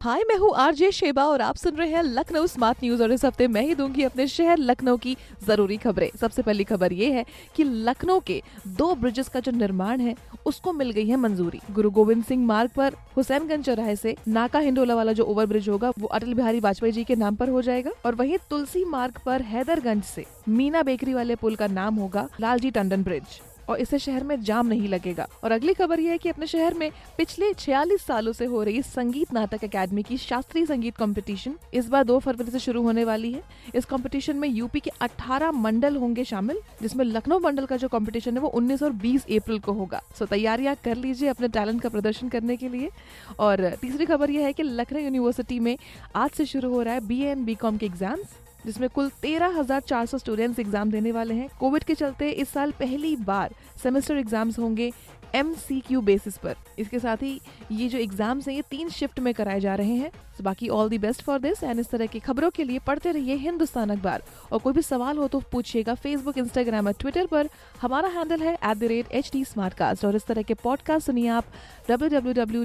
हाय, मैं हूँ RJ Sheba और आप सुन रहे हैं लखनऊ स्मार्ट न्यूज़ और इस हफ़्ते मैं ही दूँगी अपने शहर लखनऊ की ज़रूरी खबरें। सबसे पहली खबर ये है कि लखनऊ के दो ब्रिजेस का जो निर्माण है, उसको मिल गई है मंजूरी। गुरु गोविंद सिंह मार्ग पर हुसैनगंज चौराहे से नाका हिंडोला वाला जो ओवर ब्रिज होगा, वो अटल बिहारी वाजपेयी जी के नाम पर हो जाएगा और वही तुलसी मार्ग पर हैदरगंज से मीना बेकरी वाले पुल का नाम होगा लालजी टंडन ब्रिज और इससे शहर में जाम नहीं लगेगा। और अगली खबर यह है कि अपने शहर में पिछले 46 सालों से हो रही संगीत नाटक एकेडमी की शास्त्रीय संगीत कंपटीशन इस बार 2 फरवरी से शुरू होने वाली है। इस कंपटीशन में यूपी के 18 मंडल होंगे शामिल, जिसमें लखनऊ मंडल का जो कंपटीशन है वो 19 और 20 अप्रैल को होगा। सो तैयारियाँ कर लीजिए अपने टैलेंट का प्रदर्शन करने के लिए। और तीसरी खबर यह है कि लखनऊ यूनिवर्सिटी में आज से शुरू हो रहा है बी एंड बी कॉम के एग्ज़ाम्स जिसमें कुल तेरह हज़ार चार सौ स्टूडेंट्स एग्ज़ाम देने वाले हैं। कोविड के चलते इस साल पहली बार सेमेस्टर एग्ज़ाम्स होंगे एम सी क्यू बेसिस पर। इसके साथ ही ये जो एग्ज़ाम्स हैं ये तीन शिफ्ट में कराए जा रहे हैं। So, बाकी all the best for this and इस तरह की खबरों के लिए पढ़ते रहिए हिंदुस्तान अखबार। और कोई भी सवाल हो तो पूछिएगा फेसबुक इंस्टाग्राम और ट्विटर पर। हमारा हैंडल है एट और इस तरह के पॉडकास्ट सुनिए आप डब्ल्यू